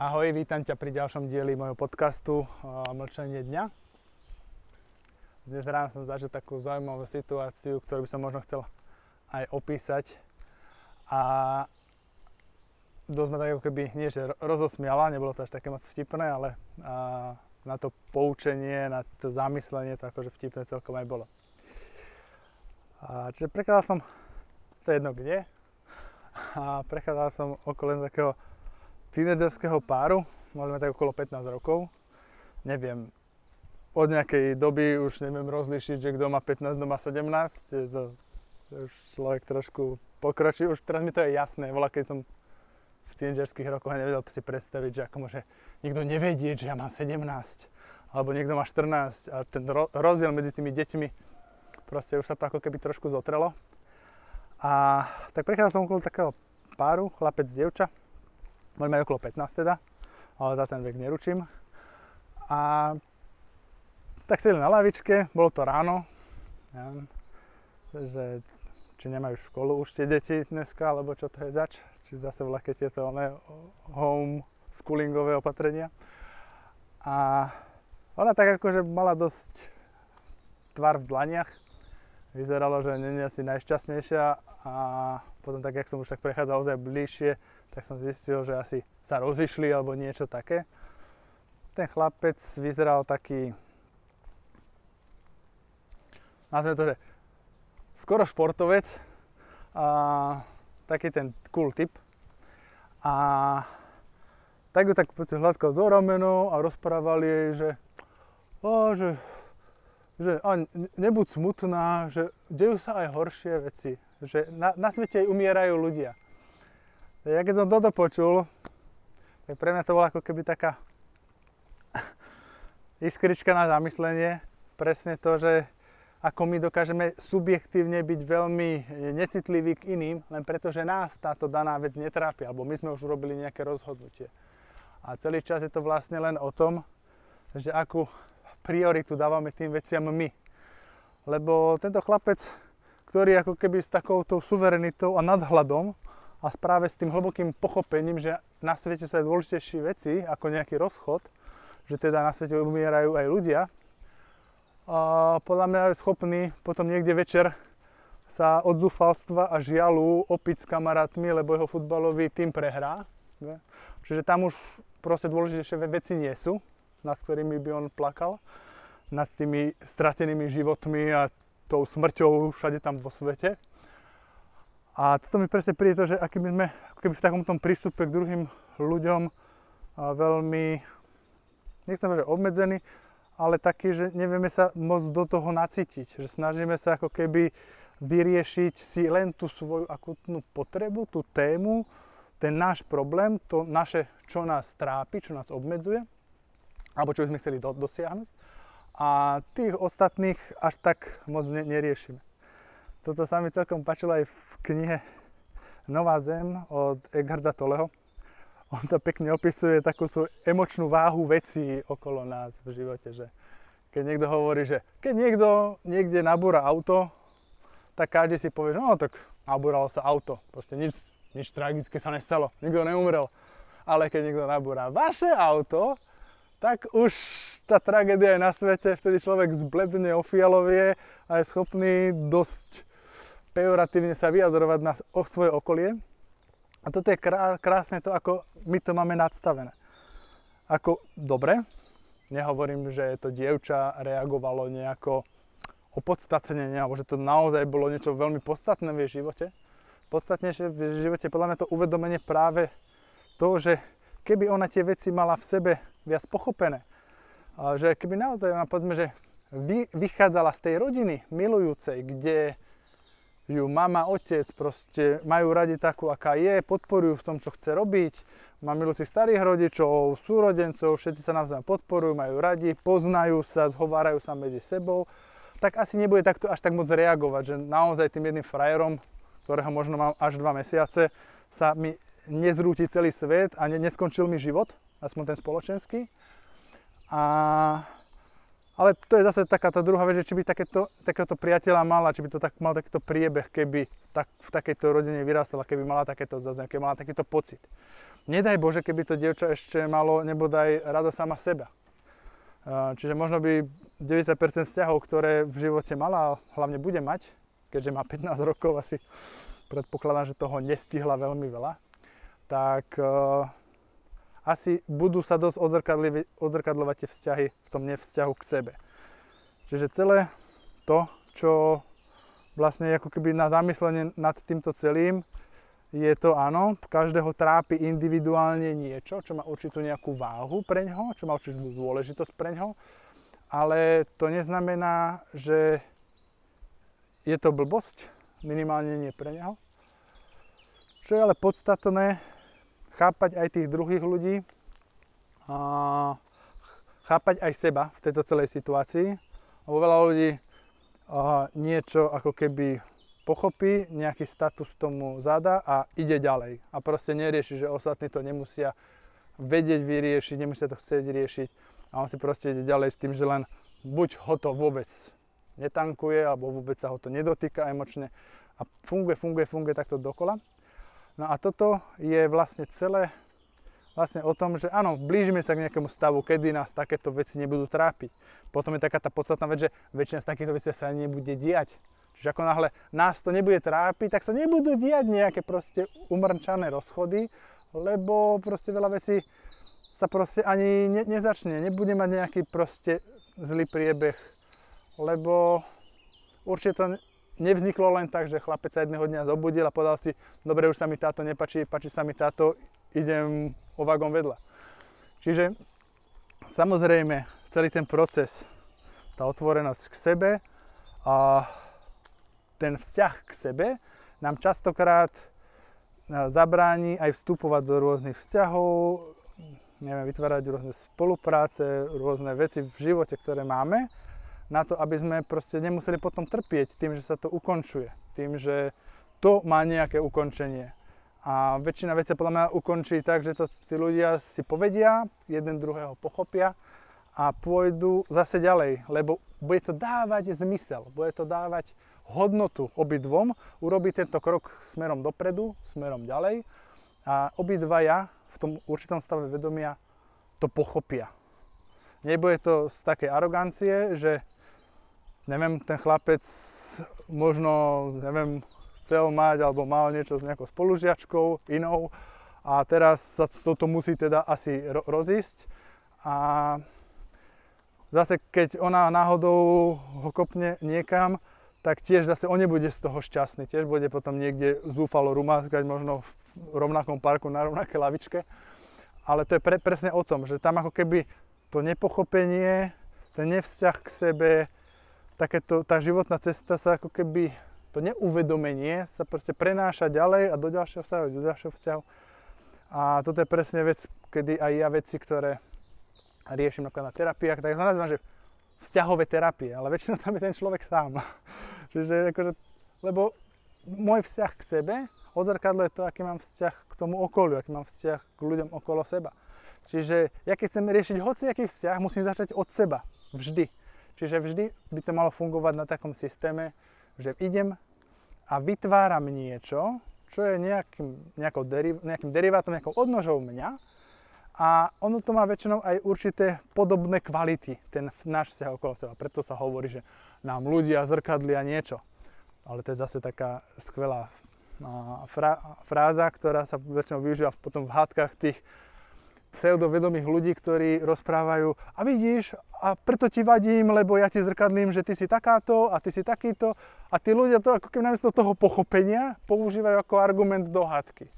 Ahoj, vítam ťa pri ďalšom dieli môjho podcastu uh, Mlčanie dňa. Dnes ráno som zažil takú zaujímavú situáciu, ktorú by som možno chcel aj opísať. A dosť ma tak ako keby, nie že rozosmiala, nebolo to až také moc vtipné, ale a, na to poučenie, na to zamyslenie, to akože vtipné celkom aj bolo. A, čiže prekladal som, to jedno kde, a prechádzal som okolo takého tínedžerského páru, možno tak okolo 15 rokov. Neviem, od nejakej doby už neviem rozlišiť, že kto má 15, kto má 17. Je to, už človek trošku pokročí. Už teraz mi to je jasné. Voľa, keď som v tínedžerských rokoch nevedel si predstaviť, že ako môže niekto nevedieť, že ja mám 17 alebo niekto má 14 a ten rozdiel medzi tými deťmi proste už sa to ako keby trošku zotrelo. A tak prichádzal som okolo takého páru, chlapec, dievča, Môžeme aj okolo 15 teda, ale za ten vek neručím. A tak sedeli na lavičke, bolo to ráno, ja, že či nemajú školu už tie deti dneska, alebo čo to je zač, či zase vlake tieto one home schoolingové opatrenia. A ona tak akože mala dosť tvar v dlaniach, vyzeralo, že nie je asi najšťastnejšia a potom tak, jak som už tak prechádzal ozaj bližšie, tak som zistil, že asi sa rozišli alebo niečo také. Ten chlapec vyzeral taký, nazvime to, že skoro športovec, a taký ten cool typ. A tak ju tak hladkal zo rameno a rozprávali jej, že, o, že, že a nebuď smutná, že dejú sa aj horšie veci, že na, na svete aj umierajú ľudia. Ja keď som toto počul, tak pre mňa to bola ako keby taká iskrička na zamyslenie. Presne to, že ako my dokážeme subjektívne byť veľmi necitliví k iným, len preto, že nás táto daná vec netrápi, alebo my sme už urobili nejaké rozhodnutie. A celý čas je to vlastne len o tom, že akú prioritu dávame tým veciam my. Lebo tento chlapec, ktorý ako keby s takouto suverenitou a nadhľadom a práve s tým hlbokým pochopením, že na svete sú aj dôležitejšie veci ako nejaký rozchod, že teda na svete umierajú aj ľudia, a podľa mňa je schopný potom niekde večer sa od zúfalstva a žialu opiť s kamarátmi, lebo jeho futbalový tým prehrá. Čiže tam už proste dôležitejšie veci nie sú, nad ktorými by on plakal, nad tými stratenými životmi a tou smrťou všade tam vo svete. A toto mi presne príde to, že aký by sme keby v takom tom prístupe k druhým ľuďom veľmi, nechcem povedať obmedzení, ale taký, že nevieme sa moc do toho nacítiť. Že snažíme sa ako keby vyriešiť si len tú svoju akutnú potrebu, tú tému, ten náš problém, to naše, čo nás trápi, čo nás obmedzuje, alebo čo by sme chceli do, dosiahnuť. A tých ostatných až tak moc ne, neriešime. Toto sa mi celkom páčilo aj v knihe Nová zem od Eckharda Tolleho. On to pekne opisuje takú tú emočnú váhu vecí okolo nás v živote, že keď niekto hovorí, že keď niekto niekde nabúra auto, tak každý si povie, že no tak nabúralo sa auto, proste nič, nič tragické sa nestalo, nikto neumrel. Ale keď niekto nabúra vaše auto, tak už tá tragédia je na svete, vtedy človek zbledne, ofialovie a je schopný dosť pejoratívne sa vyjadrovať na svoje okolie. A toto je krásne to, ako my to máme nadstavené. Ako dobre, nehovorím, že to dievča reagovalo nejako opodstatnenie, alebo že to naozaj bolo niečo veľmi podstatné v jej živote. Podstatnejšie v živote podľa mňa to uvedomenie práve to, že keby ona tie veci mala v sebe viac pochopené, že keby naozaj ona povedzme, že vychádzala z tej rodiny milujúcej, kde ju mama, otec proste majú radi takú, aká je, podporujú v tom, čo chce robiť, má milúcich starých rodičov, súrodencov, všetci sa navzájom podporujú, majú radi, poznajú sa, zhovárajú sa medzi sebou, tak asi nebude takto až tak moc reagovať, že naozaj tým jedným frajerom, ktorého možno mám až dva mesiace, sa mi nezrúti celý svet a ne, neskončil mi život, aspoň ten spoločenský. A Ale to je zase taká tá druhá vec, že či by takéto, takéto priateľa mala, či by to tak, mal takýto priebeh, keby tak, v takejto rodine vyrastala, keby mala takéto zazem, keby mala takýto pocit. Nedaj Bože, keby to dievča ešte malo nebodaj rado sama seba. Čiže možno by 90% vzťahov, ktoré v živote mala hlavne bude mať, keďže má 15 rokov, asi predpokladám, že toho nestihla veľmi veľa, tak asi budú sa dosť odzrkadľovať tie vzťahy v tom nevzťahu k sebe. Čiže celé to, čo vlastne ako keby na zamyslenie nad týmto celým je to áno, každého trápi individuálne niečo, čo má určitú nejakú váhu pre ňoho, čo má určitú dôležitosť pre ňoho, ale to neznamená, že je to blbosť, minimálne nie pre neho. Čo je ale podstatné, chápať aj tých druhých ľudí, a chápať aj seba v tejto celej situácii, lebo veľa ľudí niečo ako keby pochopí, nejaký status tomu zada a ide ďalej. A proste nerieši, že ostatní to nemusia vedieť vyriešiť, nemusia to chcieť riešiť. A on si proste ide ďalej s tým, že len buď ho to vôbec netankuje, alebo vôbec sa ho to nedotýka emočne. A funguje, funguje, funguje takto dokola. No a toto je vlastne celé vlastne o tom, že áno, blížime sa k nejakému stavu, kedy nás takéto veci nebudú trápiť. Potom je taká tá podstatná vec, že väčšina z takýchto vecí sa nebude diať. Čiže ako náhle nás to nebude trápiť, tak sa nebudú diať nejaké proste umrčané rozchody, lebo proste veľa vecí sa proste ani ne, nezačne, nebude mať nejaký proste zlý priebeh, lebo určite to nevzniklo len tak, že chlapec sa jedného dňa zobudil a povedal si, dobre, už sa mi táto nepačí, pačí sa mi táto, idem o vagón vedľa. Čiže samozrejme celý ten proces, tá otvorenosť k sebe a ten vzťah k sebe nám častokrát e, zabráni aj vstupovať do rôznych vzťahov, neviem, vytvárať rôzne spolupráce, rôzne veci v živote, ktoré máme, na to, aby sme proste nemuseli potom trpieť tým, že sa to ukončuje, tým, že to má nejaké ukončenie. A väčšina vecí podľa mňa ukončí tak, že to tí ľudia si povedia, jeden druhého pochopia a pôjdu zase ďalej, lebo bude to dávať zmysel, bude to dávať hodnotu obidvom, urobiť tento krok smerom dopredu, smerom ďalej a obidvaja v tom určitom stave vedomia to pochopia. Nebude to z takej arogancie, že neviem, ten chlapec možno, neviem, chcel mať alebo mal niečo s nejakou spolužiačkou inou a teraz sa toto musí teda asi rozísť a zase keď ona náhodou ho kopne niekam, tak tiež zase on nebude z toho šťastný. Tiež bude potom niekde zúfalo rumáskať, možno v rovnakom parku na rovnaké lavičke. Ale to je pre, presne o tom, že tam ako keby to nepochopenie, ten nevzťah k sebe, takéto, tá životná cesta sa ako keby, to neuvedomenie sa proste prenáša ďalej a do ďalšieho vzťahu, do ďalšieho vzťahu. A toto je presne vec, kedy aj ja veci, ktoré riešim napríklad na terapiách, tak to nazývam, že vzťahové terapie, ale väčšinou tam je ten človek sám. Čiže akože, lebo môj vzťah k sebe odzrkadluje to, aký mám vzťah k tomu okoliu, aký mám vzťah k ľuďom okolo seba. Čiže ja keď chcem riešiť hociaký vzťah, musím začať od seba. Vždy. Čiže vždy by to malo fungovať na takom systéme, že idem a vytváram niečo, čo je nejakým, deriv, nejakým derivátom, nejakou odnožou mňa a ono to má väčšinou aj určité podobné kvality, ten náš vzťah okolo seba. Preto sa hovorí, že nám ľudia zrkadlia niečo. Ale to je zase taká skvelá fráza, ktorá sa väčšinou využíva potom v hádkach tých pseudovedomých ľudí, ktorí rozprávajú a vidíš, a preto ti vadím, lebo ja ti zrkadlím, že ty si takáto a ty si takýto a tí ľudia to ako keby namiesto toho pochopenia používajú ako argument do hádky.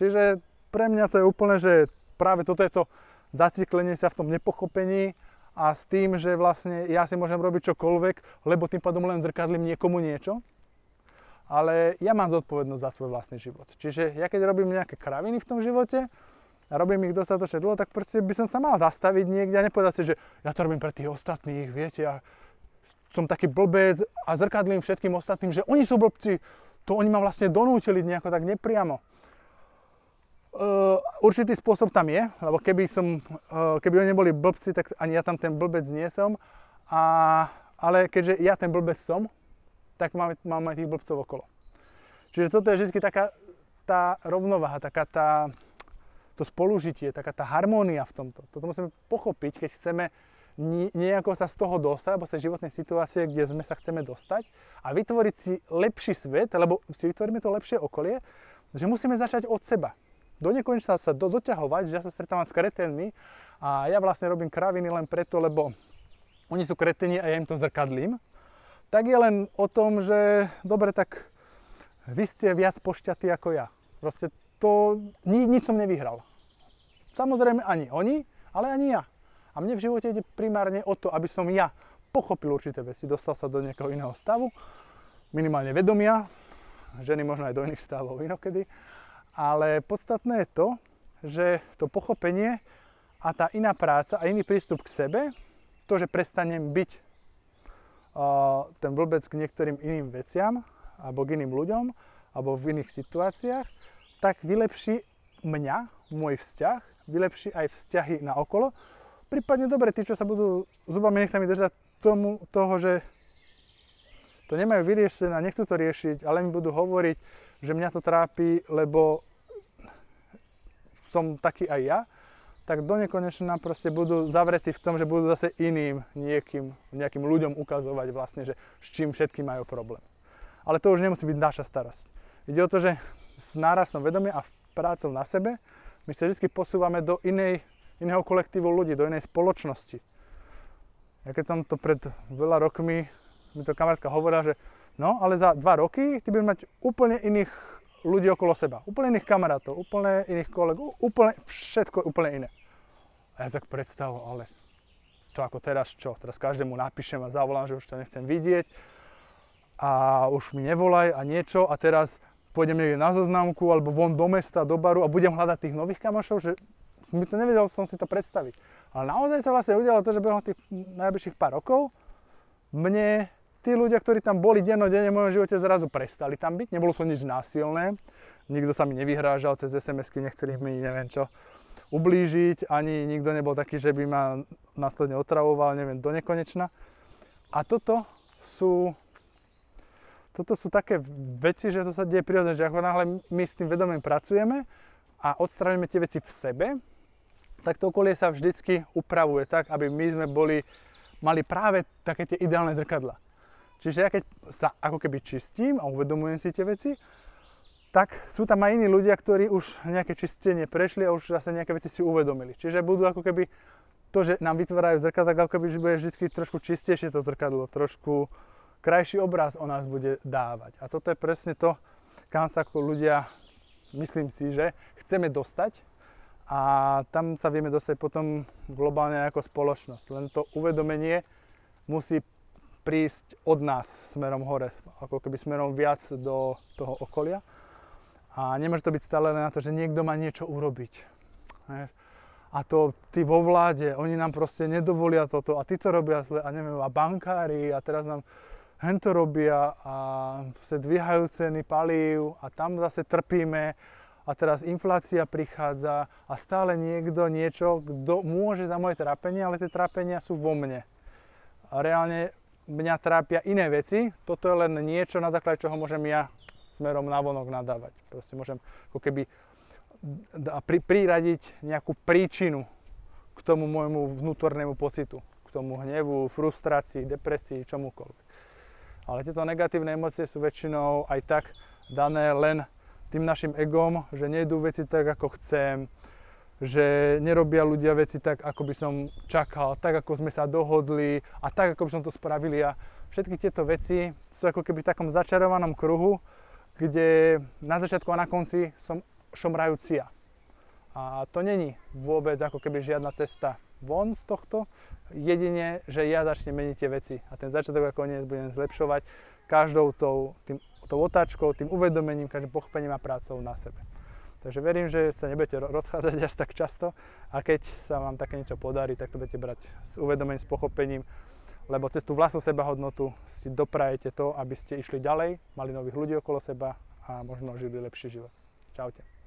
Čiže pre mňa to je úplne, že práve toto je to zaciklenie sa v tom nepochopení a s tým, že vlastne ja si môžem robiť čokoľvek, lebo tým pádom len zrkadlím niekomu niečo, ale ja mám zodpovednosť za svoj vlastný život. Čiže ja keď robím nejaké kraviny v tom živote a robím ich dostatočne dlho, tak proste by som sa mal zastaviť niekde a nepovedať si, že ja to robím pre tých ostatných, viete, ja som taký blbec a zrkadlím všetkým ostatným, že oni sú blbci, to oni ma vlastne donútili nejako tak nepriamo. Uh, určitý spôsob tam je, lebo keby, som, uh, keby oni neboli blbci, tak ani ja tam ten blbec nie som. A, ale keďže ja ten blbec som, tak máme, máme tých blbcov okolo. Čiže toto je vždy taká tá rovnováha, taká tá, to spolužitie, taká tá harmónia v tomto. Toto musíme pochopiť, keď chceme nejako sa z toho dostať, alebo z životnej situácie, kde sme sa chceme dostať a vytvoriť si lepší svet, lebo si vytvoríme to lepšie okolie, že musíme začať od seba. Do nekonečna sa do, doťahovať, že ja sa stretávam s kretenmi a ja vlastne robím kraviny len preto, lebo oni sú kreteni a ja im to zrkadlím, tak je len o tom, že dobre, tak vy ste viac pošťatí ako ja. Proste to, ni, nič som nevyhral. Samozrejme ani oni, ale ani ja. A mne v živote ide primárne o to, aby som ja pochopil určité veci, dostal sa do nejakého iného stavu, minimálne vedomia, ženy možno aj do iných stavov inokedy, ale podstatné je to, že to pochopenie a tá iná práca a iný prístup k sebe, to, že prestanem byť ten blbec k niektorým iným veciam, alebo k iným ľuďom, alebo v iných situáciách, tak vylepší mňa, môj vzťah, vylepší aj vzťahy na okolo, prípadne dobre, tí, čo sa budú zubami nechtami držať tomu, toho, že to nemajú vyriešené a nechcú to riešiť, ale mi budú hovoriť, že mňa to trápi, lebo som taký aj ja, tak do nekonečna proste budú zavretí v tom, že budú zase iným niekým, nejakým ľuďom ukazovať vlastne, že s čím všetkým majú problém. Ale to už nemusí byť naša starosť. Ide o to, že s nárastom vedomia a prácou na sebe my sa vždy posúvame do inej iného kolektívu ľudí, do inej spoločnosti. Ja keď som to pred veľa rokmi, mi to kamarátka hovorila, že no, ale za dva roky ty budeš mať úplne iných ľudí okolo seba, úplne iných kamarátov, úplne iných kolegov, úplne všetko úplne iné. A ja tak predstavoval, ale to ako teraz čo? Teraz každému napíšem a zavolám, že už to nechcem vidieť a už mi nevolaj a niečo a teraz pôjdem niekde na zoznamku alebo von do mesta, do baru a budem hľadať tých nových kamošov, že my to nevedel som si to predstaviť. Ale naozaj sa vlastne udialo to, že behom tých najbližších pár rokov mne tí ľudia, ktorí tam boli dennodenne v mojom živote, zrazu prestali tam byť. Nebolo to nič násilné. Nikto sa mi nevyhrážal cez SMS-ky, nechceli mi neviem čo ublížiť, ani nikto nebol taký, že by ma následne otravoval, neviem, do nekonečna. A toto sú toto sú také veci, že to sa deje prirodzene, že ako náhle my s tým vedomím pracujeme a odstraníme tie veci v sebe, tak to okolie sa vždycky upravuje tak, aby my sme boli, mali práve také tie ideálne zrkadla. Čiže ja keď sa ako keby čistím a uvedomujem si tie veci, tak sú tam aj iní ľudia, ktorí už nejaké čistenie prešli a už zase nejaké veci si uvedomili. Čiže budú ako keby to, že nám vytvárajú zrkadla, ako keby bude vždy trošku čistejšie to zrkadlo, trošku krajší obraz o nás bude dávať. A toto je presne to, kam sa ako ľudia, myslím si, že chceme dostať a tam sa vieme dostať potom globálne ako spoločnosť. Len to uvedomenie musí prísť od nás smerom hore, ako keby smerom viac do toho okolia. A nemôže to byť stále len na to, že niekto má niečo urobiť. A to tí vo vláde, oni nám proste nedovolia toto a tí to robia zle a neviem, a bankári a teraz nám hento robia a sa dvíhajú ceny palív a tam zase trpíme a teraz inflácia prichádza a stále niekto niečo, kto môže za moje trápenie, ale tie trápenia sú vo mne. A reálne mňa trápia iné veci, toto je len niečo, na základe čoho môžem ja smerom na vonok nadávať. Proste môžem ako keby pri, priradiť nejakú príčinu k tomu môjmu vnútornému pocitu, k tomu hnevu, frustrácii, depresii, čomukoľvek. Ale tieto negatívne emócie sú väčšinou aj tak dané len tým našim egom, že nejdú veci tak, ako chcem, že nerobia ľudia veci tak, ako by som čakal, tak, ako sme sa dohodli a tak, ako by som to spravili. A všetky tieto veci sú ako keby v takom začarovanom kruhu, kde na začiatku a na konci som šomrajúcia. A to není vôbec ako keby žiadna cesta von z tohto, jedine, že ja začnem meniť tie veci a ten začiatok a koniec budem zlepšovať každou tou, tým tou otáčkou, tým uvedomením, každým pochopením a prácou na sebe. Takže verím, že sa nebudete rozchádzať až tak často a keď sa vám také niečo podarí, tak to budete brať s uvedomením, s pochopením, lebo cez tú vlastnú sebahodnotu si doprajete to, aby ste išli ďalej, mali nových ľudí okolo seba a možno žili lepší život. Čaute.